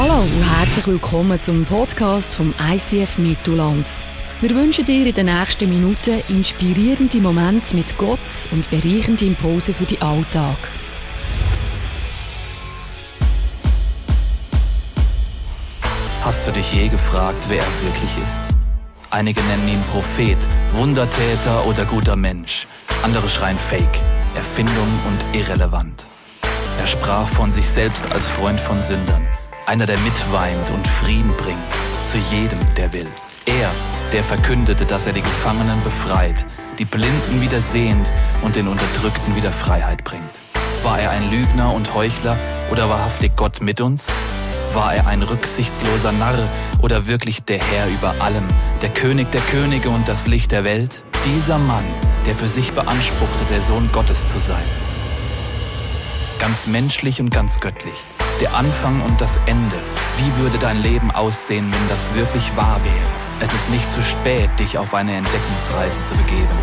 Hallo und herzlich willkommen zum Podcast vom ICF Mittelland. Wir wünschen dir in den nächsten Minuten inspirierende Momente mit Gott und bereichende Impulse für den Alltag. Hast du dich je gefragt, wer er wirklich ist? Einige nennen ihn Prophet, Wundertäter oder guter Mensch. Andere schreien Fake, Erfindung und irrelevant. Er sprach von sich selbst als Freund von Sündern, einer, der mitweint und Frieden bringt zu jedem, der will. Er, der verkündete, dass er die Gefangenen befreit, die Blinden wieder sehend und den Unterdrückten wieder Freiheit bringt. War er ein Lügner und Heuchler oder wahrhaftig Gott mit uns? War er ein rücksichtsloser Narr oder wirklich der Herr über allem, der König der Könige und das Licht der Welt? Dieser Mann, der für sich beanspruchte, der Sohn Gottes zu sein. Ganz menschlich und ganz göttlich. Der Anfang und das Ende. Wie würde dein Leben aussehen, wenn das wirklich wahr wäre? Es ist nicht zu spät, dich auf eine Entdeckungsreise zu begeben.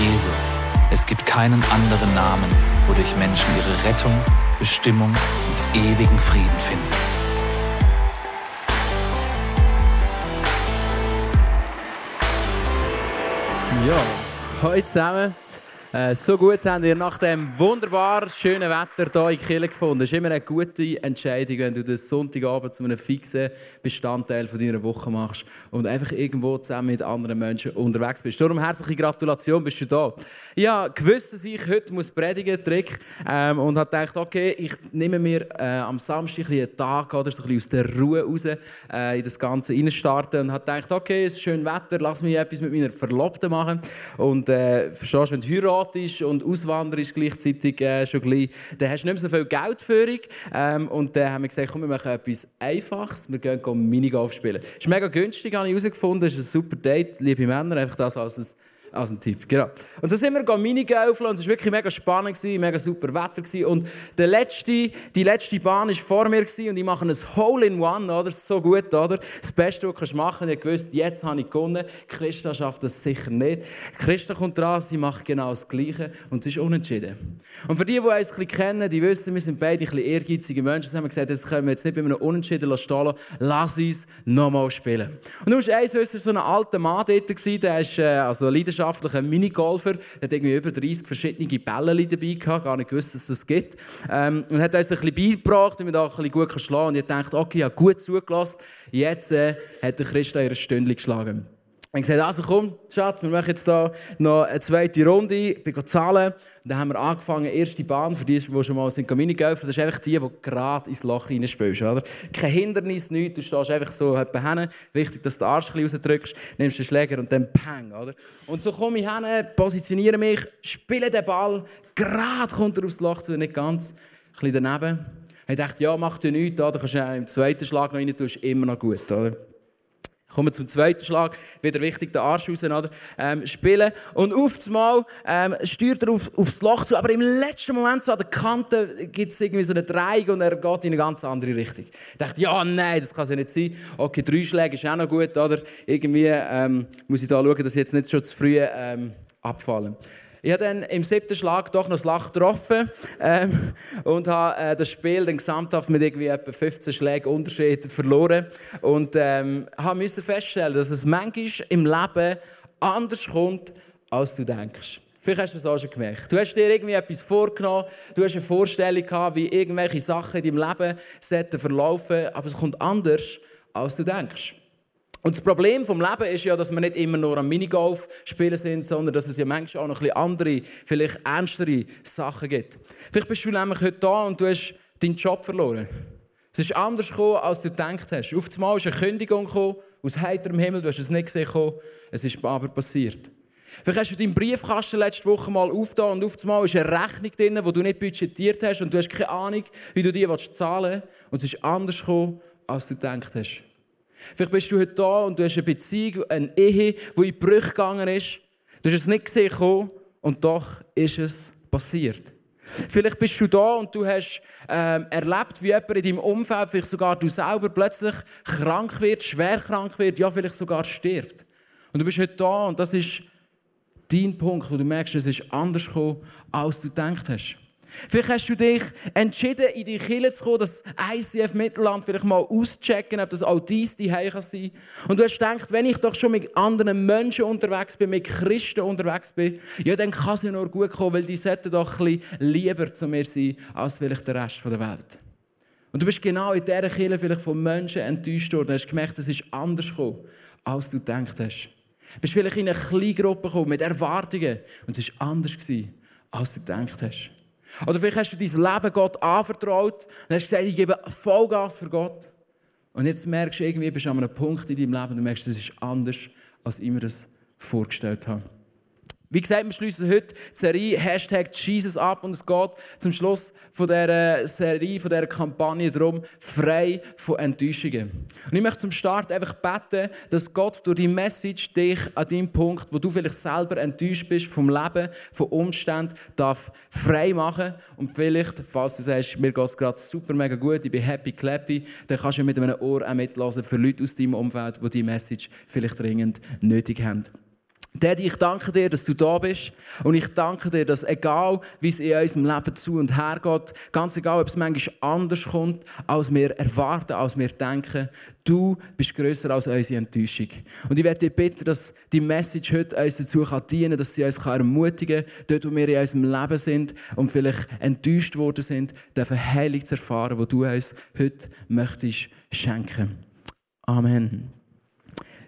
Jesus. Es gibt keinen anderen Namen, wodurch Menschen ihre Rettung, Bestimmung und ewigen Frieden finden. Ja, hallo zusammen. Äh, so gut habt ihr nach dem wunderbar schönen Wetter hier in Kiel gefunden. Es ist immer eine gute Entscheidung, wenn du den Sonntagabend zu einem fixen Bestandteil von deiner Woche machst und einfach irgendwo zusammen mit anderen Menschen unterwegs bist. Darum herzliche Gratulation, bist du da. Habe gewusst, dass ich heute muss predigen Trick ähm, und habe gedacht, okay, ich nehme mir äh, am Samstag ein einen Tag oder so ein aus der Ruhe raus äh, in das Ganze reinstarten und habe gedacht, okay, es ist schön Wetter, lass mich etwas mit meiner Verlobten machen und äh, verstehst, wenn du heiratest, ist und auswanderst gleichzeitig äh, schon gleich, dann hast du nicht mehr so viel Geldführung. Ähm, und dann haben wir gesagt, komm, wir machen etwas Einfaches. Wir gehen, gehen Minigolf spielen. Ist mega günstig, habe ich herausgefunden. Ist ein super Date, liebe Männer. Einfach das als ein als ein Tipp, genau. Und so sind wir Minigolfen und es war wirklich mega spannend, mega super Wetter. Und der letzte, die letzte Bahn war vor mir und ich mache ein Hole-in-One, oder? So gut, oder? Das Beste, was du machen kannst. Ich wusste, jetzt habe ich gewonnen. Christa schafft das sicher nicht. Christa kommt dran, sie macht genau das Gleiche und es ist unentschieden. Und für die, die uns ein bisschen kennen, die wissen, wir sind beide ein bisschen ehrgeizige Menschen. Sie haben gesagt, das können wir jetzt nicht bei einem Unentschieden lassen. Lass uns nochmal spielen. Und du hast eins, so ein alter Mann dort, der ist äh, also Leidenschaft leidenschaftlicher Minigolfer. Er hat irgendwie über 30 verschiedene Bälle dabei gehabt, gar nicht gewusst, dass es das gibt. Ähm, und hat uns ein bisschen beigebracht, wie man da ein bisschen gut schlagen kann. Und ich dachte, okay, ich habe gut zugelassen. Jetzt äh, hat der Christa ihre Stunde geschlagen. Ich gesagt, also komm, Schatz, wir machen jetzt hier noch eine zweite Runde. Ich bin zahlen. Und dann haben wir angefangen, erste Bahn, für die, die schon mal sind Minigolfen, das ist einfach die, die gerade ins Loch reinspielst. Oder? Kein Hindernis, nichts, du stehst einfach so hin. Wichtig, dass du den Arsch ein rausdrückst, nimmst den Schläger und dann pang. Oder? Und so komme ich hin, positioniere mich, spiele den Ball, gerade kommt er aufs Loch zu, nicht ganz, ein bisschen daneben. Ich dachte, ja, mach dir nichts, da kannst du im zweiten Schlag noch rein ist immer noch gut. Oder? Kommen wir zum zweiten Schlag. Wieder wichtig, den Arsch oder? Ähm, spielen. Und auf einmal ähm, steuert er auf, aufs Loch zu. Aber im letzten Moment, so an der Kante, gibt es irgendwie so eine Dreieck und er geht in eine ganz andere Richtung. Ich dachte, ja, nein, das kann ja nicht sein. Okay, drei Schläge ist auch noch gut, oder? Irgendwie ähm, muss ich da schauen, dass ich jetzt nicht schon zu früh ähm, abfallen. Ich habe dann im siebten Schlag doch noch das Lach getroffen ähm, und habe äh, das Spiel dann gesamthaft mit irgendwie etwa 15 Schlägen Unterschied verloren und ähm, habe feststellen, dass es manchmal im Leben anders kommt, als du denkst. Vielleicht hast du es auch schon gemerkt. Du hast dir irgendwie etwas vorgenommen, du hast eine Vorstellung gehabt, wie irgendwelche Sachen in deinem Leben verlaufen aber es kommt anders, als du denkst. Und das Problem vom Leben ist ja, dass wir nicht immer nur am Minigolf spielen sind, sondern dass es ja manchmal auch noch ein andere, vielleicht ernstere Sachen gibt. Vielleicht bist du nämlich heute da und du hast deinen Job verloren. Es ist anders gekommen, als du gedacht hast. Auf einmal ist eine Kündigung gekommen, aus heiterem Himmel, du hast es nicht gesehen, es ist aber passiert. Vielleicht hast du deinen Briefkasten letzte Woche mal aufgetan und auf einmal ist eine Rechnung drin, die du nicht budgetiert hast und du hast keine Ahnung, wie du die zahlen willst. Und es ist anders gekommen, als du gedacht hast. Vielleicht bist du heute da und du hast eine Beziehung, eine Ehe, die in Brüche gegangen ist. Du hast es nicht gesehen und doch ist es passiert. Vielleicht bist du da und du hast ähm, erlebt, wie jemand in deinem Umfeld, vielleicht sogar du selber, plötzlich krank wird, schwer krank wird, ja, vielleicht sogar stirbt. Und du bist heute da und das ist dein Punkt, wo du merkst, es ist anders gekommen, als du gedacht hast. Vielleicht hast du dich entschieden, in die Kirche zu kommen, das ICF Mittelland vielleicht mal auszuchecken, ob das auch dies sein kann. Und du hast gedacht, wenn ich doch schon mit anderen Menschen unterwegs bin, mit Christen unterwegs bin, ja, dann kann es ja nur gut kommen, weil die sollten doch ein bisschen lieber zu mir sein, als vielleicht der Rest der Welt. Und du bist genau in dieser Kirche vielleicht von Menschen enttäuscht worden. Du hast gemerkt, es ist anders gekommen, als du gedacht hast. Du bist vielleicht in eine kleine Gruppe gekommen mit Erwartungen und es war anders, als du gedacht hast. Oder vielleicht hast du dein Leben Gott anvertraut und hast gesagt, ich gebe Vollgas für Gott. Und jetzt merkst du irgendwie, bist du an einem Punkt in deinem Leben und merkst, das ist anders, als ich mir das vorgestellt habe. Wie gesagt, wir schließen heute die Serie Hashtag Jesus ab und es geht zum Schluss von dieser Serie, von dieser Kampagne darum, frei von Enttäuschungen. Und ich möchte zum Start einfach beten, dass Gott durch die Message dich an dem Punkt, wo du vielleicht selber enttäuscht bist vom Leben, von Umständen, darf frei machen und vielleicht, falls du sagst, mir geht es gerade super mega gut, ich bin happy, clappy, dann kannst du mit einem Ohr auch mitlassen für Leute aus deinem Umfeld, die diese Message vielleicht dringend nötig haben. Daddy, ich danke dir, dass du da bist. Und ich danke dir, dass egal, wie es in unserem Leben zu und her geht, ganz egal, ob es manchmal anders kommt, als wir erwarten, als wir denken, du bist grösser als unsere Enttäuschung. Und ich werde dir bitten, dass die Message heute uns dazu dienen kann, dass sie uns ermutigen kann, dort, wo wir in unserem Leben sind und vielleicht enttäuscht worden sind, diese Heilung zu erfahren, die du uns heute möchtest schenken. Amen.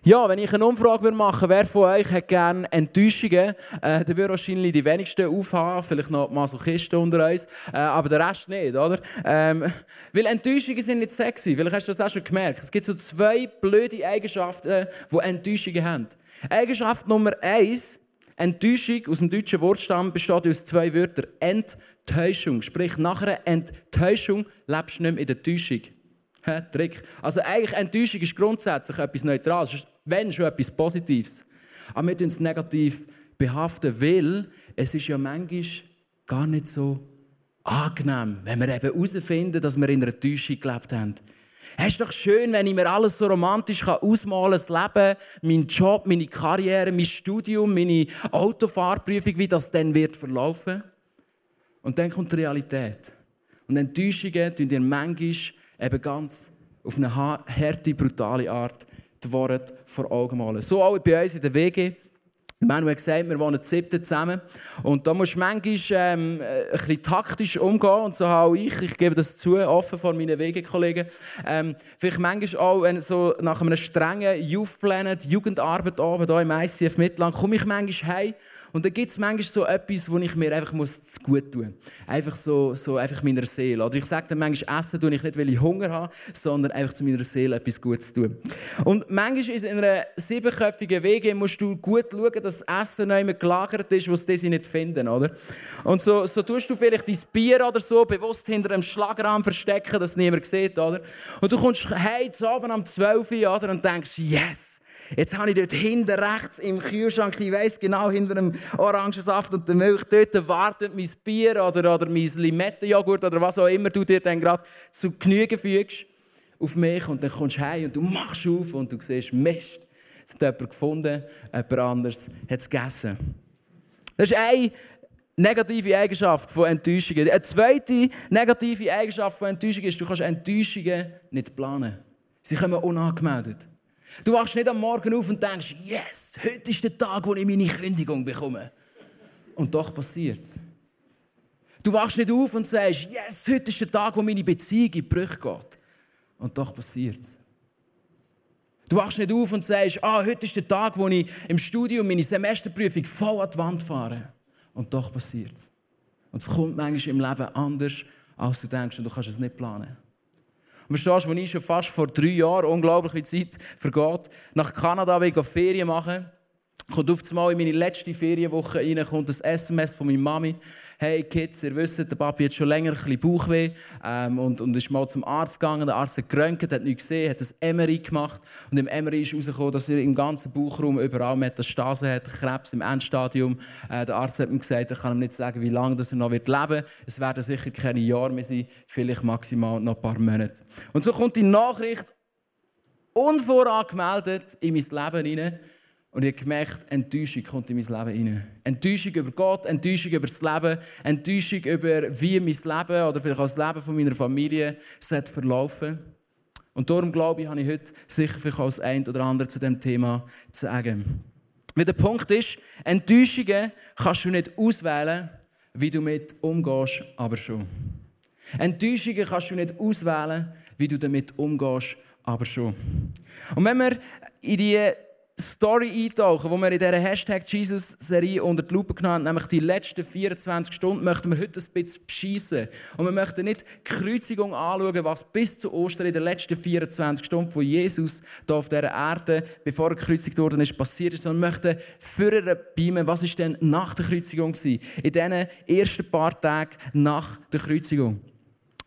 Ja, wenn ich eine Umfrage machen würde, wer von euch hat gerne Enttäuschungen, äh, dann würde wahrscheinlich die wenigsten aufhaben, vielleicht noch die Masochisten unter uns, äh, aber der Rest nicht, oder? Ähm, weil Enttäuschungen sind nicht sexy, vielleicht hast du das auch schon gemerkt. Es gibt so zwei blöde Eigenschaften, die Enttäuschungen haben. Eigenschaft Nummer eins, Enttäuschung aus dem deutschen Wortstamm besteht aus zwei Wörtern. Enttäuschung. Sprich, nach einer Enttäuschung lebst du nicht mehr in der Täuschung. Trick. Also eigentlich Enttäuschung ist grundsätzlich etwas Neutrales wenn schon etwas Positives. Aber wir tun es negativ behaften, weil es ist ja manchmal gar nicht so angenehm, wenn wir eben herausfinden, dass wir in einer Täuschung gelebt haben. Es ist doch schön, wenn ich mir alles so romantisch ausmalen kann, das Leben, mein Job, meine Karriere, mein Studium, meine Autofahrprüfung, wie das dann wird verlaufen. Und dann kommt die Realität. Und Enttäuschungen tun dir manchmal eben ganz auf eine harte, brutale Art die Worte vor Augen malen. So auch bei uns in der WG. Manu hat gesagt, wir wohnen siebten zusammen. Und da musst du manchmal ähm, ein bisschen taktisch umgehen. Und so auch ich, ich gebe das zu, offen vor meinen WG-Kollegen. Ähm, vielleicht manchmal auch so nach einem strengen Youth Planet, Jugendarbeit oben hier im ICF Mittelland, komme ich manchmal heim und dann gibt es manchmal so etwas, wo ich mir einfach muss zu gut tun muss. Einfach so, so einfach meiner Seele. Oder ich sage dann manchmal, essen tue ich nicht, weil ich Hunger habe, sondern einfach zu meiner Seele etwas Gutes tun. Und manchmal ist in einer siebenköpfigen Wege musst du gut schauen, dass das Essen noch immer gelagert ist, wo sie nicht finden, oder? Und so, so tust du vielleicht dein Bier oder so bewusst hinter einem Schlagrahmen verstecken, dass niemand sieht, oder? Und du kommst heim, zu Abend um 12 Uhr, oder? Und denkst, yes! Jetzt habe ich dort hinten rechts im Kühlschrank, ich weiss genau, hinter dem Orangensaft und der Milch, dort wartet mein Bier oder, oder mein Limettenjoghurt oder was auch immer du dir dann gerade zu Genüge fügst auf mich und dann kommst du heim und du machst auf und du siehst, Mist, es hat jemand gefunden, jemand anderes hat es gegessen. Das ist eine negative Eigenschaft von Enttäuschungen. Eine zweite negative Eigenschaft von Enttäuschungen ist, du kannst Enttäuschungen nicht planen. Sie kommen unangemeldet. Du wachst nicht am Morgen auf und denkst, yes, heute ist der Tag, wo ich meine Kündigung bekomme. Und doch passiert es. Du wachst nicht auf und sagst, yes, heute ist der Tag, wo meine Beziehung in Brüche geht. Und doch passiert es. Du wachst nicht auf und sagst, ah, heute ist der Tag, wo ich im Studium meine Semesterprüfung voll an die Wand fahre. Und doch passiert es. Und es kommt manchmal im Leben anders, als du denkst, und du kannst es nicht planen. Und verstehst du, als ich schon fast vor drei Jahren, unglaublich wie Zeit vergeht, nach Kanada will Ferien machen, kommt auf einmal in meine letzte Ferienwoche rein, kommt ein SMS von meiner Mami hey Kids, ihr wisst, der Papi hat schon länger ein bisschen Bauchweh ähm, und, und ist mal zum Arzt gegangen. Der Arzt hat geröntgt, hat nichts gesehen, hat ein MRI gemacht und im MRI ist herausgekommen, dass er im ganzen Bauchraum überall Metastasen hat, Krebs im Endstadium. Äh, der Arzt hat ihm gesagt, er kann ihm nicht sagen, wie lange er noch leben wird. Es werden sicher keine Jahre mehr sein, vielleicht maximal noch ein paar Monate. Und so kommt die Nachricht unvorangemeldet in mein Leben hinein Und ich habe gemerkt, Enttäuschung kommt in mein Leben rein. Enttäuschung über Gott, Enttäuschung über das Leben, Enttäuschung über wie mein Leben oder vielleicht auch das Leben von meiner Familie sollte verlaufen. Und darum glaube ich, habe ich heute sicher vielleicht als ein oder andere zu dem Thema zu sagen. Weil der Punkt ist, Enttäuschungen kannst du nicht auswählen, wie du damit umgehst, aber schon. Enttäuschungen kannst du nicht auswählen, wie du damit umgehst, aber schon. Und wenn wir in die Story eintauchen, die wir in dieser Hashtag Jesus-Serie unter die Lupe haben, nämlich die letzten 24 Stunden, möchten wir heute ein bisschen beschissen. Und wir möchten nicht die Kreuzigung anschauen, was bis zu Ostern in den letzten 24 Stunden von Jesus hier auf dieser Erde, bevor er gekreuzigt worden ist, passiert ist, sondern wir möchten früher beamen, was ist denn nach der Kreuzigung gewesen? In diesen ersten paar Tagen nach der Kreuzigung.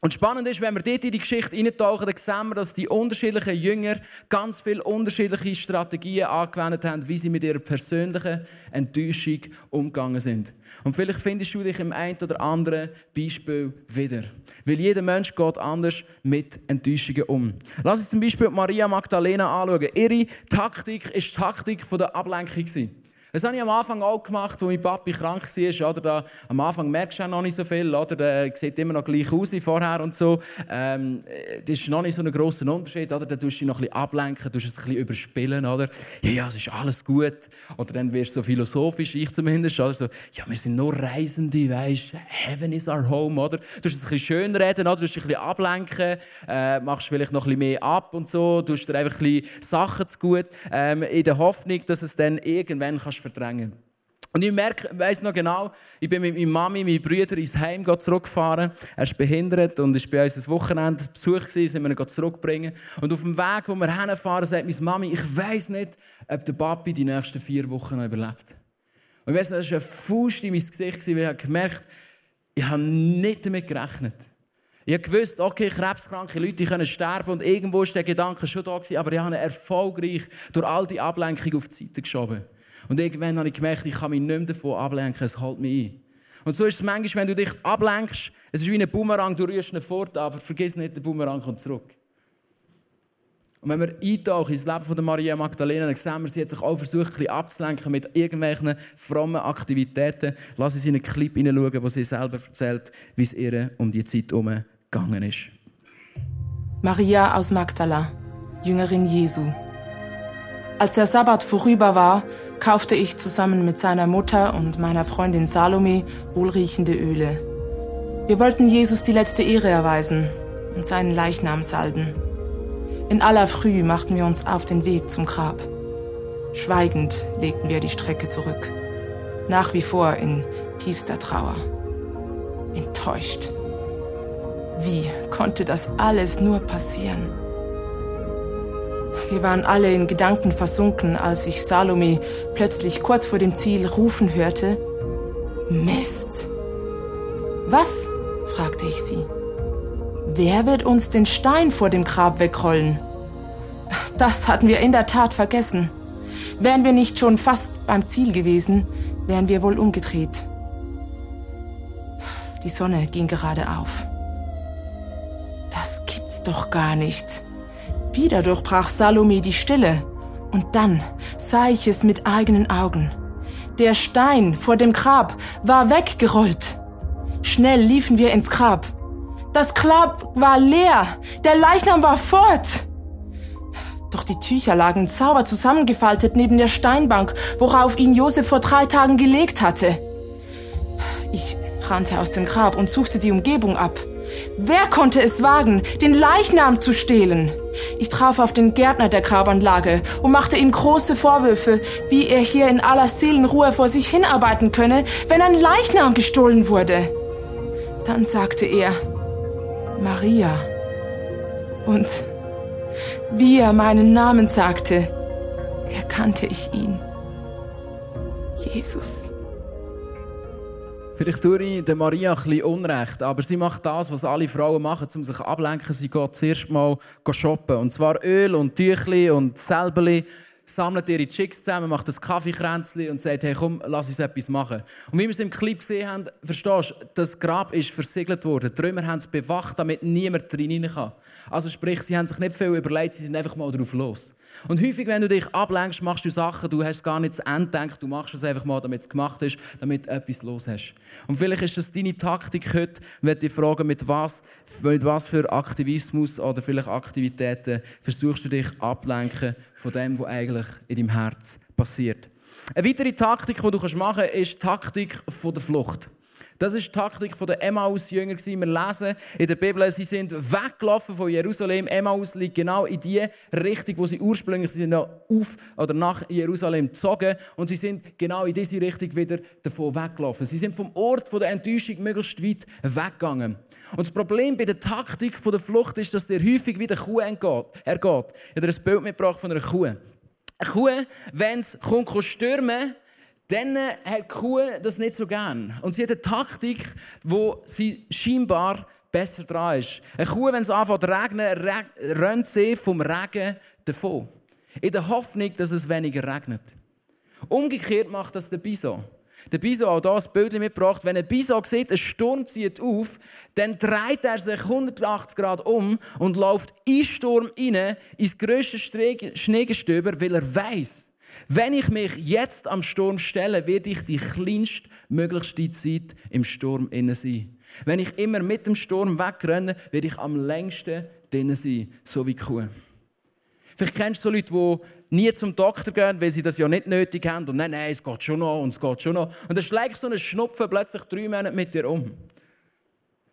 Und spannend ist, wenn wir dort in die Geschichte eintauchen, dann sehen wir, dass die unterschiedlichen Jünger ganz viele unterschiedliche Strategien angewendet haben, wie sie mit ihrer persönlichen Enttäuschung umgegangen sind. Und vielleicht findest du dich im einen oder anderen Beispiel wieder. Weil jeder Mensch geht anders mit Enttäuschungen um. Lass uns zum Beispiel Maria Magdalena anschauen. Ihre Taktik war die Taktik der Ablenkung. Das habe ich am Anfang auch gemacht, als mein Papi krank war. Oder da, am Anfang merkst du auch noch nicht so viel. Oder? Der sieht immer noch gleich aus wie vorher und so. Ähm, das ist noch nicht so ein grosser Unterschied. Oder? Dann tust du dich noch ein bisschen ablenken, tust es ein bisschen überspielen. Oder? Ja, ja, es ist alles gut. Oder dann wirst du so philosophisch, ich zumindest. Oder? So, ja, wir sind nur Reisende, weißt Heaven is our home. Oder? Du es ein bisschen schön reden, oder? du dich ein bisschen ablenken, äh, machst vielleicht noch ein bisschen mehr ab und so. Du dir einfach ein bisschen Sachen zu gut, ähm, in der Hoffnung, dass es dann irgendwann kannst verdrängen. Und ich merke, weiss noch genau, ich bin mit meiner Mami, meinen Brüdern ins Heim zurückgefahren. Er ist behindert und ist bei uns ein Wochenende Besuch gewesen, sind wir ihn zurückbringen. Und auf dem Weg, wo wir hinfahren, sagt meine Mami, ich weiss nicht, ob der Papi die nächsten vier Wochen noch überlebt. Und ich weiss nicht, das war ein Fuß in mein Gesicht, weil ich gemerkt, ich habe nicht damit gerechnet. Ich habe gewusst, okay, krebskranke Leute können sterben und irgendwo war der Gedanke schon da aber ich habe ihn erfolgreich durch all die Ablenkung auf die Seite geschoben. Und irgendwann habe ich gemerkt, ich kann mich nicht mehr davon ablenken, es hält mich ein. Und so ist es manchmal, wenn du dich ablenkst, es ist wie ein Boomerang, du rührst ihn fort, aber vergiss nicht, der Boomerang kommt zurück. Und wenn wir eintauchen ins Leben von Maria Magdalena, dann sehen wir, sie hat sich auch versucht, ein abzulenken mit irgendwelchen frommen Aktivitäten. Lass uns in einen Clip hineinschauen, wo sie selber erzählt, wie es ihr um die Zeit herum gegangen ist. Maria aus Magdala, Jüngerin Jesu. Als der Sabbat vorüber war, kaufte ich zusammen mit seiner Mutter und meiner Freundin Salome wohlriechende Öle. Wir wollten Jesus die letzte Ehre erweisen und seinen Leichnam salben. In aller Früh machten wir uns auf den Weg zum Grab. Schweigend legten wir die Strecke zurück, nach wie vor in tiefster Trauer. Enttäuscht. Wie konnte das alles nur passieren? Wir waren alle in Gedanken versunken, als ich Salome plötzlich kurz vor dem Ziel rufen hörte. Mist. Was? fragte ich sie. Wer wird uns den Stein vor dem Grab wegrollen? Das hatten wir in der Tat vergessen. Wären wir nicht schon fast beim Ziel gewesen, wären wir wohl umgedreht. Die Sonne ging gerade auf. Das gibt's doch gar nicht. Wieder durchbrach Salome die Stille. Und dann sah ich es mit eigenen Augen. Der Stein vor dem Grab war weggerollt. Schnell liefen wir ins Grab. Das Grab war leer. Der Leichnam war fort. Doch die Tücher lagen sauber zusammengefaltet neben der Steinbank, worauf ihn Josef vor drei Tagen gelegt hatte. Ich rannte aus dem Grab und suchte die Umgebung ab. Wer konnte es wagen, den Leichnam zu stehlen? Ich traf auf den Gärtner der Grabanlage und machte ihm große Vorwürfe, wie er hier in aller Seelenruhe vor sich hinarbeiten könne, wenn ein Leichnam gestohlen wurde. Dann sagte er, Maria. Und wie er meinen Namen sagte, erkannte ich ihn. Jesus. Vielleicht tue ich der Maria ein Unrecht, aber sie macht das, was alle Frauen machen, um sich ablenken. Sie geht zuerst mal shoppen. Und zwar Öl und Tüchli und Selberli. sammelt ihre Chicks zusammen, macht ein Kaffeekränzchen und sagt, hey komm, lass uns etwas machen. Und wie wir es im Clip gesehen haben, verstehst du, das Grab ist versiegelt worden. Die Römer haben es bewacht, damit niemand drin kann. Also sprich, sie haben sich nicht viel überlegt, sie sind einfach mal drauf los. Und häufig, wenn du dich ablenkst, machst du Sachen, du hast gar nicht zu Ende gedacht, du machst es einfach mal, damit es gemacht ist, damit du etwas los hast. Und vielleicht ist das deine Taktik heute, wenn dich fragen, mit was, mit was für Aktivismus oder vielleicht Aktivitäten versuchst du dich ablenken von dem, was eigentlich in deinem Herz passiert. Eine weitere Taktik, die du machen kannst, ist die Taktik der Flucht. Das ist die Taktik der Emmaus-Jünger. Wir lesen in der Bibel, sie sind weggelaufen von Jerusalem. Emmaus liegt genau in die Richtung, wo sie ursprünglich sind, auf oder nach Jerusalem gezogen. Und sie sind genau in diese Richtung wieder davon weggelaufen. Sie sind vom Ort der Enttäuschung möglichst weit weggegangen. Und das Problem bei der Taktik der Flucht ist, dass der häufig wieder Kuh entgeht. Er geht. Ich habe ein Bild mitgebracht von einer Kuh. Eine Kuh, wenn es stürmen dann hat die Kuh das nicht so gern. Und sie hat eine Taktik, wo sie scheinbar besser dran ist. Eine Kuh, wenn es anfängt zu regnen, rennt sie vom Regen davon. In der Hoffnung, dass es weniger regnet. Umgekehrt macht das der Bison. Der Bison hat hier ein Bild mitgebracht. Wenn ein Bison sieht, ein Sturm zieht auf, dann dreht er sich 180 Grad um und läuft in Sturm rein, ins grösste Schneegestöber, weil er weiß, wenn ich mich jetzt am Sturm stelle, werde ich die kleinstmöglichste Zeit im Sturm innen sein. Wenn ich immer mit dem Sturm wegrenne, werde ich am längsten drinnen sein, so wie die Kuh. Vielleicht kennst du so Leute, die nie zum Doktor gehen, weil sie das ja nicht nötig haben. Und nein, nein, es geht schon noch und es geht schon noch. Und dann schlägt so ein Schnupfen plötzlich drei Monate mit dir um.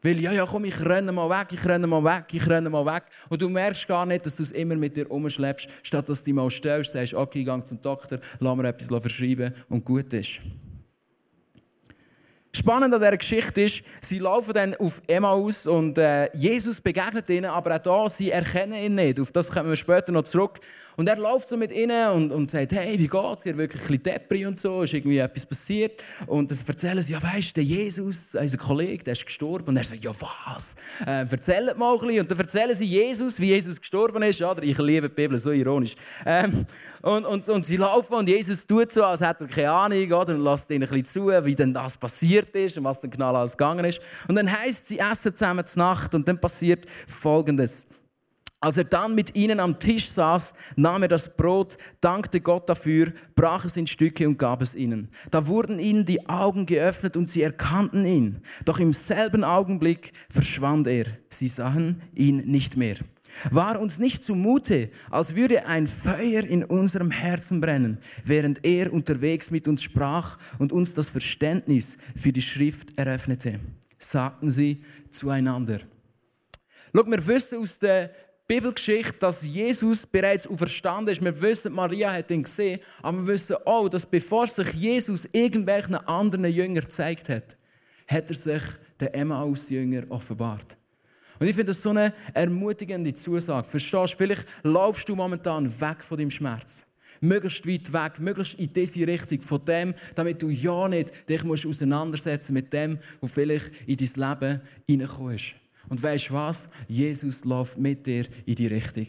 Weil, ja, ja, komm, ich renne mal weg, ich renne mal weg, ich renne mal weg. Und du merkst gar nicht, dass du es immer mit dir umschleppst, statt dass du dich mal stellst, sagst, okay, ich gehe zum Doktor, lass mir etwas verschreiben und gut ist. Spannend an dieser Geschichte ist, sie laufen dann auf Emmaus und äh, Jesus begegnet ihnen, aber auch da, sie erkennen ihn nicht. Auf das kommen wir später noch zurück. Und er läuft so mit ihnen und, und sagt, hey, wie geht's? Ihr wirklich ein bisschen Depri und so, ist irgendwie etwas passiert. Und dann erzählen sie, ja weißt du, der Jesus, unser Kollege, der ist gestorben. Und er sagt, ja was? Äh, erzählt mal ein bisschen. Und dann erzählen sie Jesus, wie Jesus gestorben ist. Oder? Ich liebe die Bibel, so ironisch. Ähm, und, und, und sie laufen und Jesus tut so, als hätte er keine Ahnung. Oder? Und lässt ihnen ein bisschen zu, wie denn das passiert ist und was dann genau alles gegangen ist. Und dann heisst sie essen zusammen zur Nacht und dann passiert Folgendes. Als er dann mit ihnen am Tisch saß, nahm er das Brot, dankte Gott dafür, brach es in Stücke und gab es ihnen. Da wurden ihnen die Augen geöffnet und sie erkannten ihn. Doch im selben Augenblick verschwand er. Sie sahen ihn nicht mehr. War uns nicht zumute, als würde ein Feuer in unserem Herzen brennen, während er unterwegs mit uns sprach und uns das Verständnis für die Schrift eröffnete, sagten sie zueinander. Schau, wir wissen aus der Bibelgeschichte, dass Jesus bereits auferstanden ist. Wir wissen, Maria hat ihn gesehen, aber wir wissen auch, dass bevor sich Jesus irgendwelchen anderen Jüngern gezeigt hat, hat er sich den Emmaus-Jünger offenbart. Und ich finde das so eine ermutigende Zusage. Verstehst du, vielleicht laufst du momentan weg von deinem Schmerz. Möglichst weit weg, möglichst in diese Richtung von dem, damit du ja nicht dich musst auseinandersetzen mit dem, was vielleicht in dein Leben hineingekommen. Und weißt du was? Jesus läuft mit dir in die Richtung.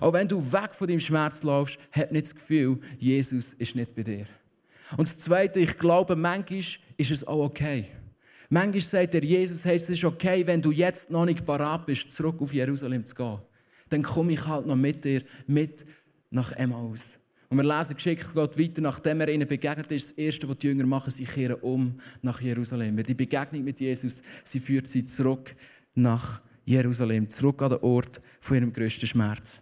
Auch wenn du weg von deinem Schmerz laufst, hab nicht das Gefühl, Jesus ist nicht bei dir. Und das Zweite, ich glaube, manchmal ist es auch okay. Manchmal sagt der Jesus, hey, es ist okay, wenn du jetzt noch nicht parat bist, zurück auf Jerusalem zu gehen. Dann komme ich halt noch mit dir, mit nach Emmaus. Und wir lesen geschickt Gott weiter, nachdem er ihnen begegnet ist, das Erste, was die Jünger machen, sie kehren um nach Jerusalem. Weil die Begegnung mit Jesus, sie führt sie zurück nach Jerusalem, zurück an den Ort von ihrem grössten Schmerz.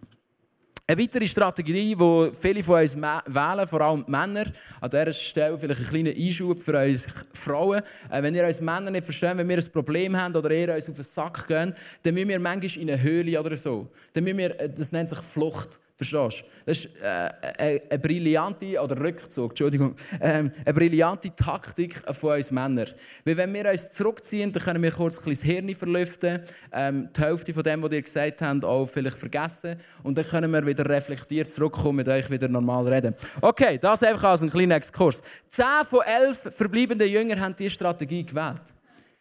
Eine weitere Strategie, die viele von uns wählen, vor allem die Männer, an dieser Stelle vielleicht ein kleiner Einschub für uns Frauen. Äh, wenn ihr uns Männer nicht versteht, wenn wir ein Problem haben oder ihr uns auf den Sack gehen, dann müssen wir manchmal in eine Höhle oder so. Dann müssen wir, äh, das nennt sich Flucht. Verstehst du? Das ist äh, eine, brillante, oder Rückzug, Entschuldigung, ähm, eine brillante Taktik von uns Männern. Weil wenn wir uns zurückziehen, dann können wir kurz ein das Hirn verlüften, ähm, die Hälfte von dem, was ihr gesagt habt, auch vielleicht vergessen und dann können wir wieder reflektiert zurückkommen, mit euch wieder normal reden. Okay, das einfach als ein kleiner Exkurs. Zehn von elf verbleibenden Jüngern haben diese Strategie gewählt.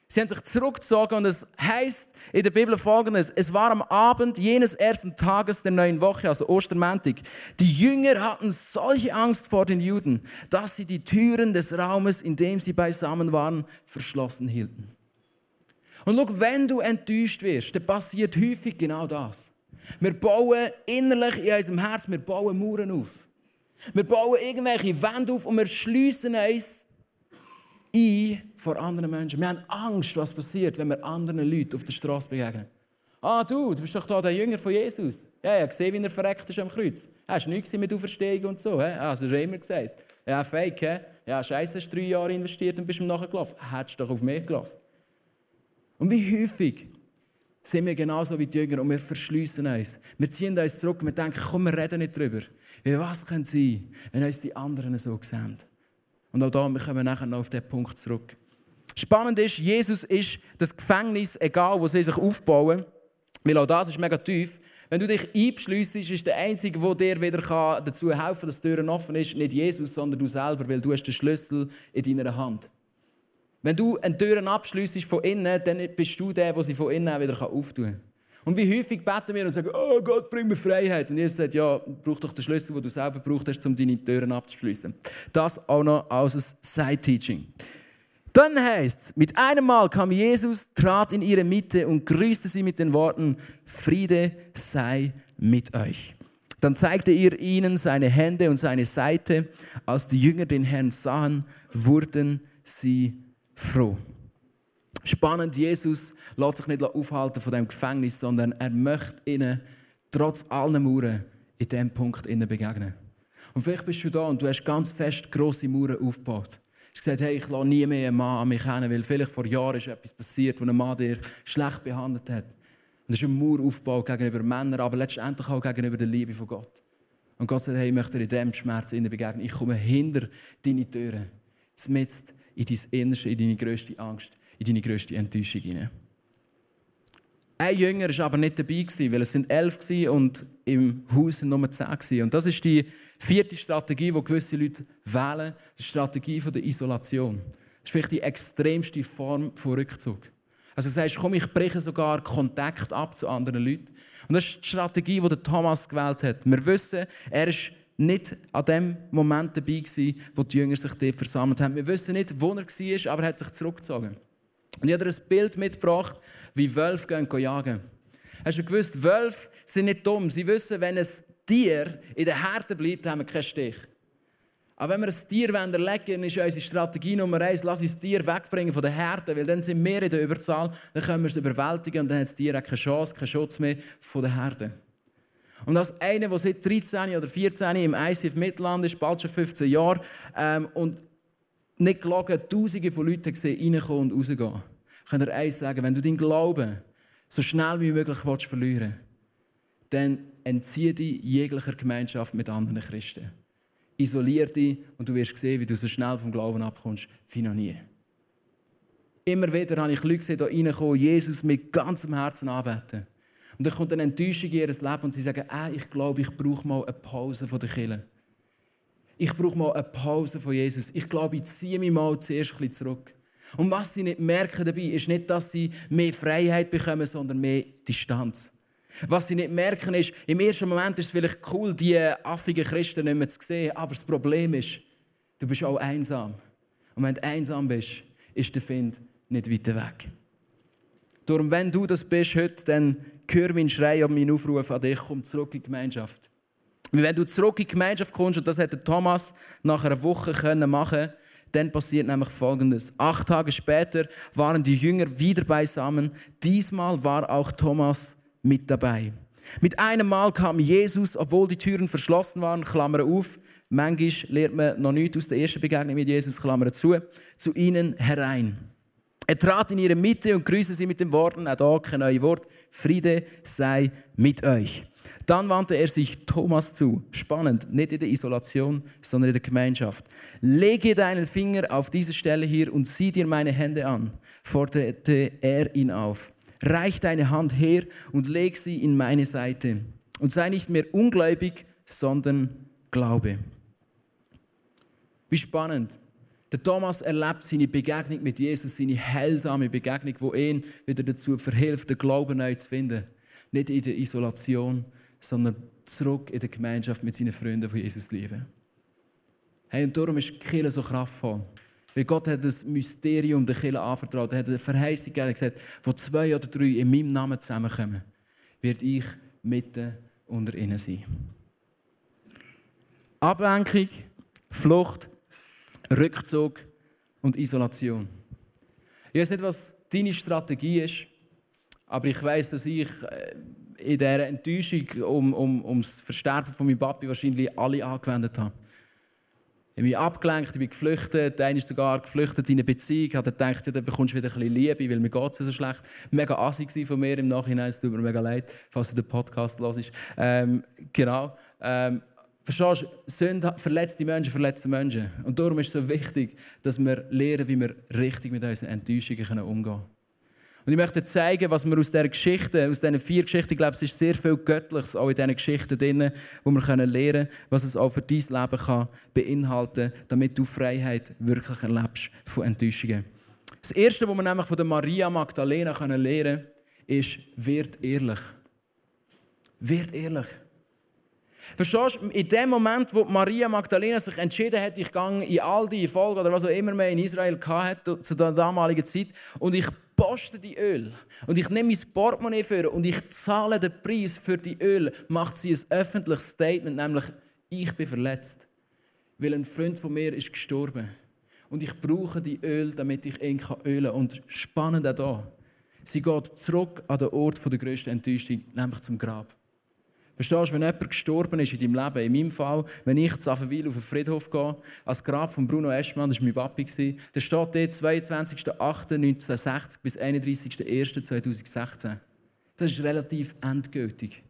Sie haben sich zurückgezogen und es heißt in der Bibel folgendes: Es war am Abend jenes ersten Tages der neuen Woche, also Ostermäntig. Die Jünger hatten solche Angst vor den Juden, dass sie die Türen des Raumes, in dem sie beisammen waren, verschlossen hielten. Und schau, wenn du enttäuscht wirst, dann passiert häufig genau das. Wir bauen innerlich in unserem Herz, wir bauen Mauern auf. Wir bauen irgendwelche Wände auf und wir schliessen uns ein vor anderen Menschen. Wir haben Angst, was passiert, wenn wir anderen Leuten auf der Straße begegnen. Ah, du, du bist doch da der Jünger von Jesus. Ja, ich habe gesehen, wie er verreckt ist am Kreuz. Hast du nichts mit Auferstehung und so? He? Ah, das hast du immer gesagt. Ja, fake, he? Ja, scheiße, hast du drei Jahre investiert und bist ihm nachgelaufen. Hättest du doch auf mich gelassen. Und wie häufig sind wir genauso wie die Jünger und wir verschließen uns. Wir ziehen uns zurück und wir denken, komm, wir reden nicht darüber. Wie was könnte sein, wenn uns die anderen so sehen? Und auch da, wir kommen nachher noch auf diesen Punkt zurück. Spannend ist, Jesus ist das Gefängnis, egal wo sie sich aufbauen, weil auch das ist mega tief. Wenn du dich einschliessest, ist der Einzige, der dir wieder dazu helfen kann, dass die Tür offen ist, nicht Jesus, sondern du selber, weil du hast den Schlüssel in deiner Hand. Wenn du eine Tür abschliessest von innen, dann bist du der, der sie von innen wieder auftun kann. Und wie häufig beten wir und sagen, oh Gott, bring mir Freiheit. Und Jesus sagt, ja, brauch doch den Schlüssel, den du selber brauchst, um deine Türen abzuschließen. Das auch noch als ein Side-Teaching. Dann heißt es, mit einem Mal kam Jesus, trat in ihre Mitte und grüßte sie mit den Worten, Friede sei mit euch. Dann zeigte er ihnen seine Hände und seine Seite. Als die Jünger den Herrn sahen, wurden sie froh. Spannend, Jesus lässt sich nicht aufhalten von dem Gefängnis, sondern er möchte ihnen trotz allen Mauern in diesem Punkt begegnen. Und vielleicht bist du da und du hast ganz fest grosse Mauern aufgebaut. Du hast gesagt, hey, ich lasse nie mehr einen Mann an mich kennen, weil vielleicht vor Jahren ist etwas passiert, wo ein Mann dir schlecht behandelt hat. Und das ist ein Mauer aufgebaut gegenüber Männern, aber letztendlich auch gegenüber der Liebe von Gott. Und Gott sagt, hey, ich möchte dir in diesem Schmerz begegnen. Ich komme hinter deine Türen, mitten in dein Innerste, in deine grösste Angst, in deine grösste Enttäuschung hinein. Ein Jünger war aber nicht dabei, weil es sind elf und im Haus sind nur zehn. Und das ist die vierte Strategie, die gewisse Leute wählen, die Strategie der Isolation. Das ist vielleicht die extremste Form von Rückzug. Also du sagst, komm, ich breche sogar Kontakt ab zu anderen Leuten. Und das ist die Strategie, die Thomas gewählt hat. Wir wissen, er ist nicht an dem Moment dabei wo die Jünger sich dort versammelt haben. Wir wissen nicht, wo er war, aber er hat sich zurückgezogen. Und ich habe dir ein Bild mitgebracht, wie Wölfe gehen, jagen. Hast du gewusst, Wölfe sind nicht dumm. Sie wissen, wenn ein Tier in der Härte bleibt, haben wir keinen Stich. Aber wenn wir ein Tier erlegen ist unsere Strategie Nummer eins, lass uns das Tier wegbringen von der Härte, weil dann sind wir in der Überzahl, dann können wir es überwältigen und dann hat das Tier auch keine Chance, keinen Schutz mehr von der Härte. Und als einer, der seit 13 oder 14 im ICF Mittelland ist, bald schon 15 Jahre, ähm, und nicht gelogen, Tausende von Leuten gesehen, reinkommen und rausgehen, kann er eins sagen, wenn du deinen Glauben so schnell wie möglich willst verlieren dann entziehe dich jeglicher Gemeinschaft mit anderen Christen. Isoliere dich und du wirst sehen, wie du so schnell vom Glauben abkommst, wie noch nie. Immer wieder habe ich Leute gesehen, die reinkommen, Jesus mit ganzem Herzen anbeten. Und dann kommt eine Enttäuschung in ihr Leben und sie sagen, ah, ich glaube, ich brauche mal eine Pause von der Kirche. Ich brauche mal eine Pause von Jesus. Ich glaube, ich ziehe mich mal zuerst ein bisschen zurück. Und was sie nicht merken dabei, ist nicht, dass sie mehr Freiheit bekommen, sondern mehr Distanz. Was sie nicht merken ist, im ersten Moment ist es vielleicht cool, die affigen Christen nicht mehr zu sehen, aber das Problem ist, du bist auch einsam. Und wenn du einsam bist, ist der Find nicht weiter weg. Darum, wenn du das bist heute, dann hör meinen Schrei und meinen Aufruf an dich, komm zurück in die Gemeinschaft. Wenn du zurück in die Gemeinschaft kommst, und das hätte Thomas nach einer Woche können machen dann passiert nämlich Folgendes. Acht Tage später waren die Jünger wieder beisammen. Diesmal war auch Thomas mit dabei. Mit einem Mal kam Jesus, obwohl die Türen verschlossen waren, Klammer auf, manchmal lernt man noch nichts aus der ersten Begegnung mit Jesus, Klammer zu, zu ihnen herein. Er trat in ihre Mitte und grüßte sie mit den Worten, auch da kein neues Wort, Friede sei mit euch. Dann wandte er sich Thomas zu. Spannend, nicht in der Isolation, sondern in der Gemeinschaft. Lege deinen Finger auf diese Stelle hier und sieh dir meine Hände an, forderte er ihn auf. Reich deine Hand her und leg sie in meine Seite. Und sei nicht mehr ungläubig, sondern glaube. Wie spannend. Der Thomas erlebt seine Begegnung mit Jesus, seine heilsame Begegnung, wo ihn wieder dazu verhilft, den Glauben neu zu finden. Nicht in der Isolation, sondern zurück in der Gemeinschaft mit seinen Freunden, die Jesus lieben. Hey, und darum ist die Kirche so kraftvoll. Weil Gott hat das Mysterium der Kirche anvertraut. Er hat eine Verheißung gegeben, gesagt, wo zwei oder drei in meinem Namen zusammenkommen, wird ich mitten unter ihnen sein. Ablenkung, Flucht, Rückzug und Isolation. Ich weiß nicht, was deine Strategie ist, aber ich weiß, dass ich äh, in dieser Enttäuschung um, um, um das Versterben von meinem Papi wahrscheinlich alle angewendet habe. Ich bin abgelenkt, ich bin geflüchtet, einer ist sogar geflüchtet in eine Beziehung, hat gedacht, ja, dann bekommst du wieder ein bisschen Liebe, weil mir geht es so schlecht. Mega assig von mir im Nachhinein, es tut mir mega leid, falls du den Podcast hörst. Ähm, genau. Ähm, Verstehst du, Sünde verletzte Menschen verletzte Menschen. Und darum ist es so wichtig, dass wir lernen, wie wir richtig mit unseren Enttäuschungen umgehen können. Und ich möchte zeigen, was wir aus dieser Geschichte, aus diesen vier Geschichten, ich glaube, es ist sehr viel Göttliches auch in diesen Geschichten drin, wo wir lernen können, was es auch für dein Leben kann beinhalten kann, damit du Freiheit wirklich erlebst von Enttäuschungen. Das Erste, was wir nämlich von Maria Magdalena lernen können, ist, wird ehrlich. Wird ehrlich. Verstehst du, in dem Moment, wo Maria Magdalena sich entschieden hat, ich gehe in all die Folgen oder was auch immer man in Israel hatte zu der damaligen Zeit und ich poste die Öl und ich nehme mein Portemonnaie für und ich zahle den Preis für die Öl, macht sie ein öffentliches Statement, nämlich ich bin verletzt, weil ein Freund von mir ist gestorben und ich brauche die Öl, damit ich ihn ölen kann. Und spannend auch hier, sie geht zurück an den Ort der grössten Enttäuschung, nämlich zum Grab. Verstehst du, wenn jemand gestorben ist in deinem Leben, in meinem Fall, wenn ich zu Affenwil auf den Friedhof gehe, als Grab von Bruno Eschmann, das war mein Papi, da steht dort 22.08.1960 bis 31.01.2016. Das ist relativ endgültig.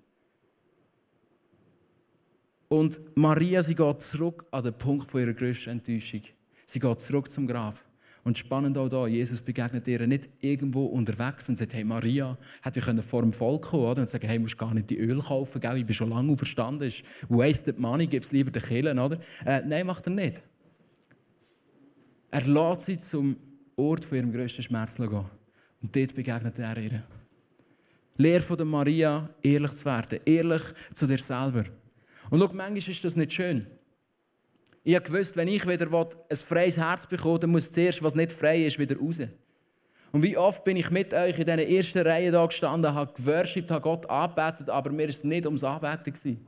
Und Maria, sie geht zurück an den Punkt ihrer grössten Enttäuschung. Sie geht zurück zum Grab. Und spannend auch da, Jesus begegnet ihr nicht irgendwo unterwegs und sagt, hey Maria, hätte ich vor dem Volk kommen oder? und sagen, hey, musst gar nicht die Öl kaufen, gell? ich bin schon lange auferstanden, ist wasted money, gib es lieber den Killen, oder? Äh, nein, macht er nicht. Er lädt sie zum Ort von ihrem grössten Schmerz gehen. Und dort begegnet er ihr. Lehr von der Maria, ehrlich zu werden, ehrlich zu dir selber. Und schau, manchmal ist das nicht schön. Ich habe gewusst, wenn ich wieder ein freies Herz bekomme, dann muss zuerst, was nicht frei ist, wieder raus. Und wie oft bin ich mit euch in dieser ersten Reihe da gestanden, habe geworshipped, habe Gott angebetet, aber mir war es nicht ums Anbeten.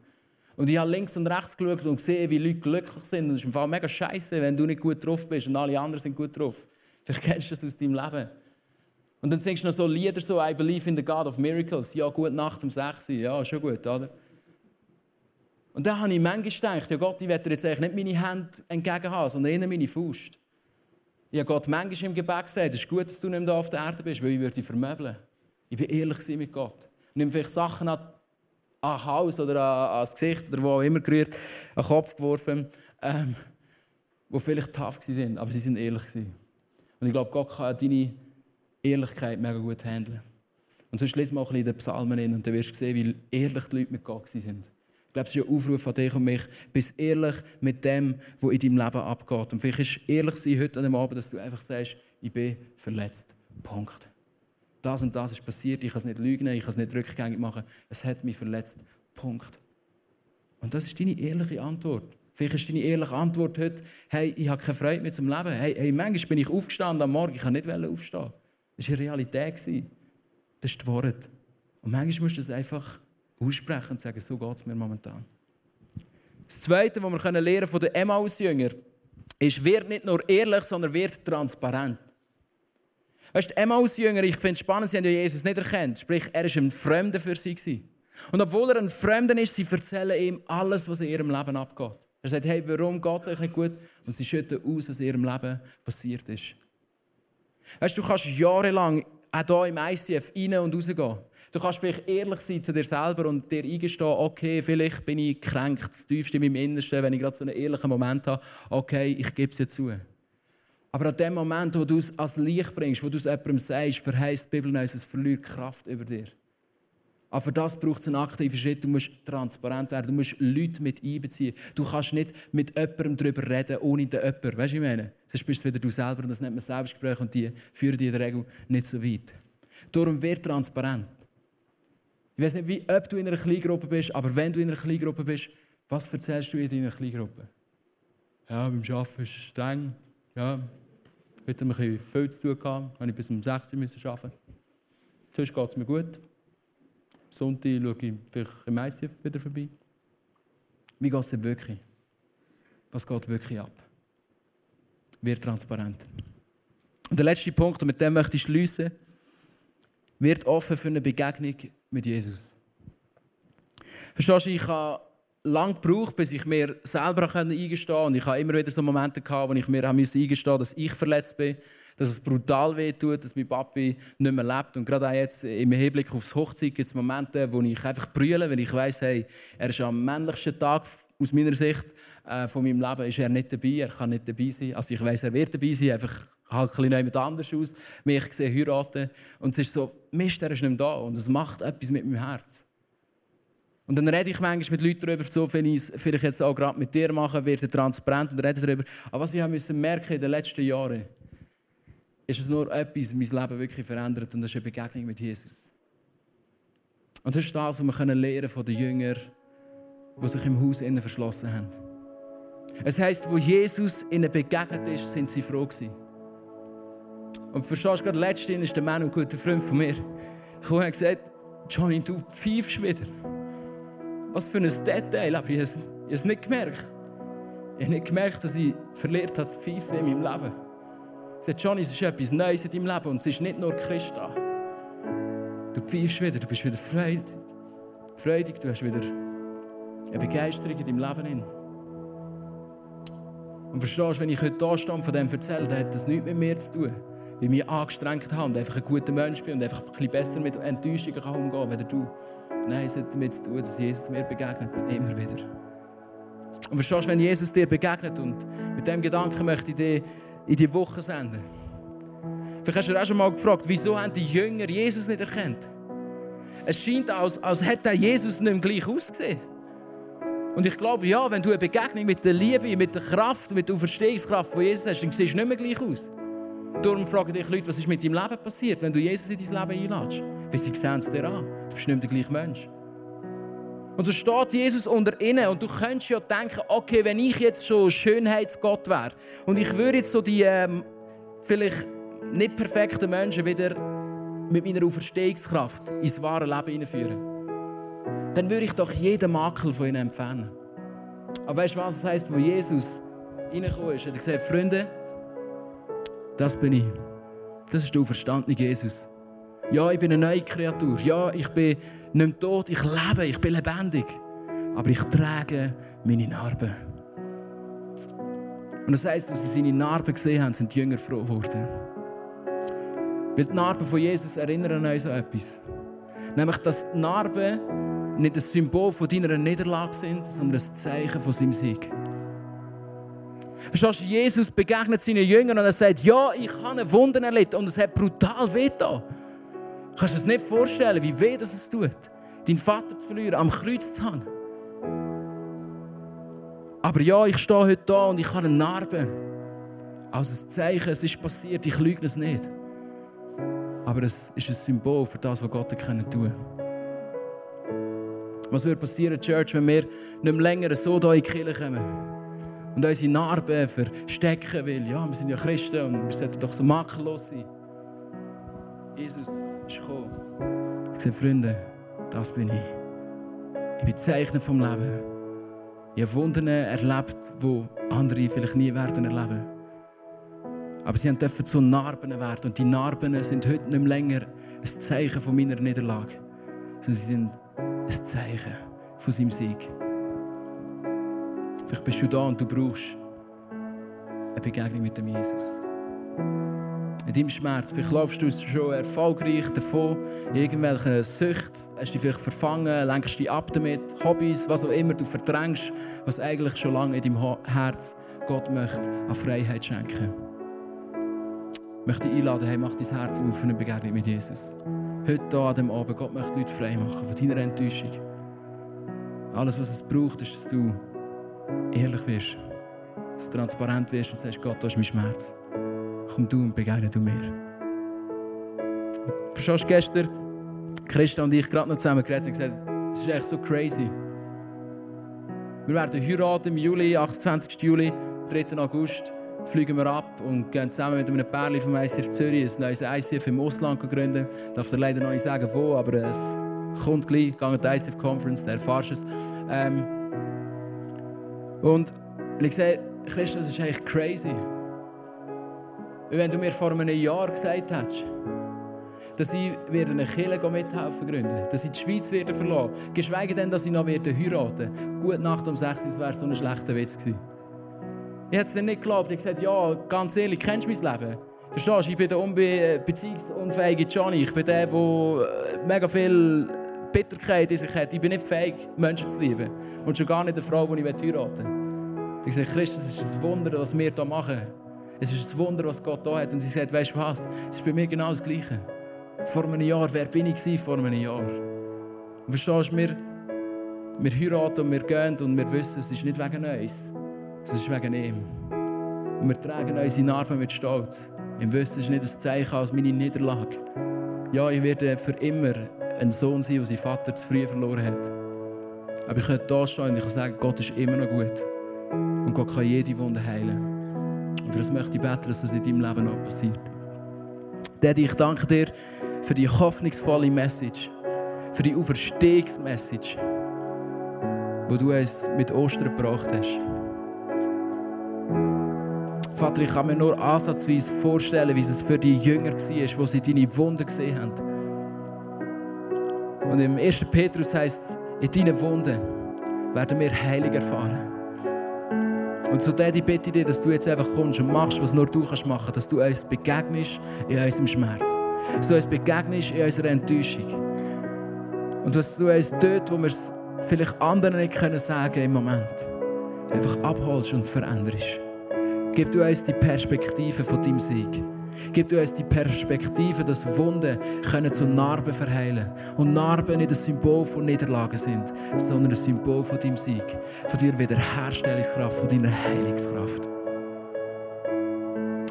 Und ich habe links und rechts geschaut und gesehen, wie Leute glücklich sind. Und es ist im Fall mega scheiße, wenn du nicht gut drauf bist und alle anderen sind gut drauf. Vielleicht kennst du das aus deinem Leben. Und dann singst du noch so Lieder, so I believe in the God of Miracles. Ja, gute Nacht um 6 Uhr. Ja, schon gut, oder? Und dann habe ich manchmal gedacht, ja Gott, ich werde jetzt eigentlich nicht meine Hände entgegen haben, sondern eher meine Faust. Ich habe Gott manchmal im Gebet gesagt, es ist gut, dass du nicht mehr auf der Erde bist, weil ich würde vermöbeln. Ich bin ehrlich mit Gott. Ich nehme vielleicht Sachen an, an Haus oder an, an das Gesicht oder wo auch immer gerührt, an den Kopf geworfen, ähm, die vielleicht tough waren, aber sie sind ehrlich. Und ich glaube, Gott kann deine Ehrlichkeit mega gut handeln. Und sonst wir auch ein bisschen in den Psalmen und dann wirst du sehen, wie ehrlich die Leute mit Gott sind glaube, es ist ein Aufruf an dich und mich. Bist ehrlich mit dem, was in deinem Leben abgeht. Und vielleicht ist ehrlich sein heute an dem Abend, dass du einfach sagst, ich bin verletzt. Punkt. Das und das ist passiert, ich kann es nicht lügen, ich kann es nicht rückgängig machen. Es hat mich verletzt. Punkt. Und das ist deine ehrliche Antwort. Vielleicht ist deine ehrliche Antwort heute, hey, ich habe keine Freude mehr zum Leben. Hey, hey manchmal bin ich aufgestanden am Morgen, ich kann nicht aufstehen. Das war eine Realität. Das ist die Wahrheit. Und manchmal musst du es einfach aussprechen und sagen, so geht es mir momentan. Das Zweite, was wir lernen von den Emmaus-Jüngern, ist, wird nicht nur ehrlich, sondern wird transparent. Weißt du, Emmaus-Jünger, ich finde es spannend, sie haben Jesus nicht erkannt. Sprich, er war ein Fremder für sie. Und obwohl er ein Fremder ist, sie erzählen ihm alles, was in ihrem Leben abgeht. Er sagt, hey, warum geht es euch nicht gut? Und sie schütten aus, was in ihrem Leben passiert ist. Weißt du, du kannst jahrelang auch hier im ICF rein und rausgehen. Du kannst vielleicht ehrlich sein zu dir selber und dir eingestehen, okay, vielleicht bin ich kränkt, das tiefste in meinem Innersten, wenn ich gerade so einen ehrlichen Moment habe, okay, ich gebe es dir zu. Aber an dem Moment, wo du es als Licht bringst, wo du es jemandem sagst, verheißt die Bibel uns, es verliert Kraft über dir. Aber für das braucht es einen aktiven Schritt. Du musst transparent werden. Du musst Leute mit einbeziehen. Du kannst nicht mit jemandem darüber reden, ohne den jemanden. Weißt du, ich meine? Sonst bist du wieder du selber und das nennt man Selbstgespräch und die führen die in der Regel nicht so weit. Darum wird transparent. Ich weiß nicht, wie, ob du in einer Kleingruppe bist, aber wenn du in einer Kleingruppe bist, was erzählst du in deiner Kleingruppe? Ja, beim Arbeiten ist es streng. Ja, heute habe ich ein viel zu tun gehabt. Habe ich bis um 6 Uhr arbeiten. Sonst geht es mir gut. Sonntag schaue ich vielleicht im ICF wieder vorbei. Wie geht es denn wirklich? Was geht wirklich ab? Wird transparent. Und der letzte Punkt, und mit dem möchte ich schließen, wird offen für eine Begegnung mit Jesus. Verstehst du, ich habe lange gebraucht, bis ich mir selber eingestehen konnte. Ich habe immer wieder so Momente gehabt, wo ich mir eingestehen musste, dass ich verletzt bin dass es brutal wehtut, dass mein Papi nicht mehr lebt. Und gerade auch jetzt im Hinblick aufs Hochzeit gibt es Momente, wo ich einfach brülle, wenn ich weiß, hey, er ist am männlichsten Tag aus meiner Sicht äh, von meinem Leben ist er nicht dabei, er kann nicht dabei sein. Also ich weiß, er wird dabei sein, einfach halt ein bisschen jemand anders aus, mich gesehen heiraten. Und es ist so, Mist, er ist nicht mehr da und es macht etwas mit meinem Herz. Und dann rede ich manchmal mit Leuten darüber, so wenn ich es vielleicht jetzt auch gerade mit dir mache, werde transparent und rede darüber. Aber was ich merken musste in den letzten Jahren, ist es nur etwas, mein Leben wirklich verändert und das ist eine Begegnung mit Jesus. Und das ist das, was wir lernen von den Jüngern, die sich im Haus innen verschlossen haben. Es heisst, wo Jesus ihnen begegnet ist, sind sie froh gewesen. Und verstehst du, gerade letztens ist der Mann, ein guter Freund von mir, gekommen und gesagt, Johnny, du pfeifst wieder. Was für ein Detail, aber ich habe es nicht gemerkt. Ich habe nicht gemerkt, dass ich verliert habe zu pfeifen in meinem Leben. Sagt Johnny, es ist etwas Neues in deinem Leben und es ist nicht nur Christa. Du pfeifst wieder, du bist wieder freudig. freudig, du hast wieder eine Begeisterung in deinem Leben. Und verstehst, wenn ich heute da stehe und von dem erzähle, dann hat das nichts mit mir zu tun. Weil ich mich angestrengt habe und einfach ein guter Mensch bin und einfach ein bisschen besser mit Enttäuschungen umgehen kann, wenn du. Nein, es hat damit zu tun, dass Jesus mir begegnet, immer wieder. Und verstehst, wenn Jesus dir begegnet und mit dem Gedanken möchte ich dir in die Woche senden. Vielleicht hast du dir auch schon mal gefragt, wieso haben die Jünger Jesus nicht erkannt? Es scheint, als, als hätte Jesus nicht mehr gleich ausgesehen. Und ich glaube, ja, wenn du eine Begegnung mit der Liebe, mit der Kraft, mit der Verstehungskraft von Jesus hast, dann siehst du nicht mehr gleich aus. Darum fragen dich Leute, was ist mit deinem Leben passiert, wenn du Jesus in dein Leben einlädst? Weil sie sehen es dir an. Du bist nicht mehr der gleiche Mensch. Und so steht Jesus unter ihnen und du könntest ja denken, okay, wenn ich jetzt schon Schönheitsgott wäre und ich würde jetzt so die ähm, vielleicht nicht perfekten Menschen wieder mit meiner Auferstehungskraft ins wahre Leben hineinführen, dann würde ich doch jeden Makel von ihnen entfernen. Aber weißt du, was das heisst, wo Jesus reingekommen ist? Hat er gesagt, Freunde, das bin ich. Das ist der auferstandene Jesus. Ja, ich bin eine neue Kreatur. Ja, ich bin nicht tot, ich lebe, ich bin lebendig. Aber ich trage meine Narben. Und das heisst, als sie seine Narben gesehen haben, sind die Jünger froh geworden. Weil die Narben von Jesus erinnern uns an etwas. Nämlich, dass die Narben nicht ein Symbol von deiner Niederlage sind, sondern ein Zeichen von seinem Sieg. Verstehst du, Jesus begegnet seinen Jüngern und er sagt, ja, ich habe ein Wunder erlebt und es hat brutal wehgetan. Kannst du dir das nicht vorstellen, wie weh das es tut, deinen Vater zu verlieren, am Kreuz zu haben? Aber ja, ich stehe heute da und ich habe eine Narbe. Als ein Zeichen, es ist passiert, ich lüge es nicht. Aber es ist ein Symbol für das, was Gott tun kann. Was würde passieren, Church, wenn wir nicht mehr länger so hier in die Kirche kommen und unsere Narben verstecken, weil ja, wir sind ja Christen und wir sollten doch so makellos sein. Jesus ist gekommen. Ich sage, Freunde, das bin ich. Ich bin Zeichner vom Leben. Ich habe Wunder erlebt, die andere vielleicht nie werden erleben. Aber sie dürfen zu Narben werden. Und die Narben sind heute nicht länger ein Zeichen von meiner Niederlage, sondern sie sind ein Zeichen von seinem Sieg. Vielleicht bist du da und du brauchst eine Begegnung mit dem Jesus in deinem Schmerz. Vielleicht laufst du schon erfolgreich davon, in irgendwelchen Süchten, hast dich vielleicht verfangen, lenkst dich ab damit, Hobbys, was auch immer du verdrängst, was eigentlich schon lange in deinem Herz Gott möchte an Freiheit schenken. Ich möchte dich einladen, hey, mach dein Herz auf für eine Begegnung mit Jesus. Heute hier an dem Abend, Gott möchte Leute frei machen von deiner Enttäuschung. Alles, was es braucht, ist, dass du ehrlich wirst. Dass du transparent wirst und sagst, Gott, das ist mein Schmerz. Komm du und begegne du mir. Verstehst du, gestern, Christa und ich gerade noch zusammen geredet und gesagt, es ist echt so crazy. Wir werden heiraten im Juli, 28. Juli, 3. August fliegen wir ab und gehen zusammen mit einem Pärchen vom ICF Zürich ein neues ICF im Ausland gründen. Ich darf dir leider noch nicht sagen, wo, aber es kommt gleich. Gehen die ICF Conference, da erfährst du es. Ähm und ich sehe, Christus, ist eigentlich crazy. Wenn du mir vor einem Jahr gesagt hättest, dass ich werde eine Kirche mithelfen gründen, dass ich die Schweiz werde geschweige denn, dass ich noch werde heiraten. Gute Nacht um 6 Uhr wäre so ein schlechter Witz gewesen. Ich hätte es nicht geglaubt. Ich gesagt, ja, ganz ehrlich, kennst du mein Leben? Verstehst du, ich bin der unbe beziehungsunfähige Johnny. Ich bin der, der äh, mega viel Bitterkeit in sich hat. Ich bin nicht fähig, Menschen zu lieben. Und schon gar nicht eine Frau, die ich heiraten will. Ich sage, Christus, es ist ein Wunder, was wir hier machen. Es ist ein Wunder, was Gott hier hat. Und sie sagt, weißt du was? Es ist bei mir genau das Gleiche. Vor einem Jahr, wer bin ich vor einem Jahr? Und verstehst du, wir, wir heiraten und wir gehen und wir wissen, es ist nicht wegen uns. Es ist wegen ihm. Und wir tragen unsere Narben mit Stolz. Im Wissen ist nicht ein Zeichen als meine Niederlage. Ja, ich werde für immer ein Sohn sein, der seinen Vater zu früh verloren hat. Aber ich könnte hier stehen und ich kann sagen, Gott ist immer noch gut. Und Gott kann jede Wunde heilen. Und für das möchte ich beten, dass das in deinem Leben noch passiert. Daddy, ich danke dir für die hoffnungsvolle Message, für die Auferstehungsmessage, die du uns mit Ostern gebracht hast. Vater, ich kann mir nur ansatzweise vorstellen, wie es für die Jünger war, wo sie deine Wunden gesehen haben. Und im 1. Petrus heißt es, in deinen Wunden werden wir heilig erfahren. Und so Daddy, bitte ich dir, dass du jetzt einfach kommst und machst, was nur du kannst machen, dass du uns begegnest in unserem Schmerz. Dass du uns begegnest in unserer Enttäuschung. Und dass du uns dort, wo wir es vielleicht anderen nicht können sagen im Moment, einfach abholst und veränderst. Gib du uns die Perspektive von deinem Sieg. Gib uns die Perspektive, dass Wunden können zu Narben verheilen Und Narben nicht ein Symbol von Niederlagen sind, sondern ein Symbol von deinem Sieg, von deiner Wiederherstellungskraft, von deiner Heilungskraft.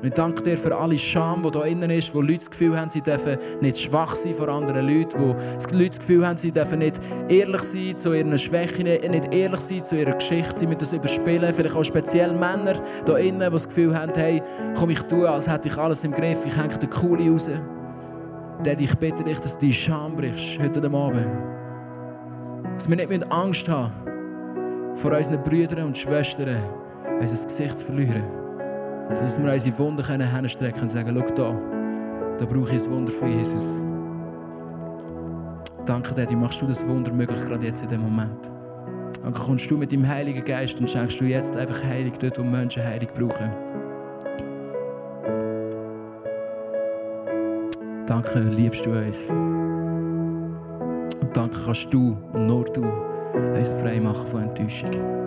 Ich danke dir für alle Scham, die hier innen ist, wo Leute das Gefühl haben, sie dürfen nicht schwach sein vor anderen Leuten, wo Leute das Gefühl haben, sie dürfen nicht ehrlich sein zu ihren Schwächen, nicht ehrlich sein zu ihrer Geschichte, sie müssen das überspielen. Vielleicht auch speziell Männer hier innen, die das Gefühl haben, hey, komm ich tue, als hätte ich alles im Griff, ich hänge den Kuli raus. Daddy, ich bitte dich, dass du die Scham brichst heute Abend. Dass wir nicht Angst haben vor unseren Brüdern und Schwestern, unser Gesicht zu verlieren dass wir unsere Wunden hinstrecken und sagen, schau da, da brauche ich ein Wunder von Jesus. Danke dir, du machst du das Wunder möglich, gerade jetzt in dem Moment. Danke, kommst du mit dem Heiligen Geist und schenkst du jetzt einfach Heilig dort, wo Menschen Heilig brauchen. Danke, liebst du uns. Und danke kannst du und nur du uns frei machen von Enttäuschung.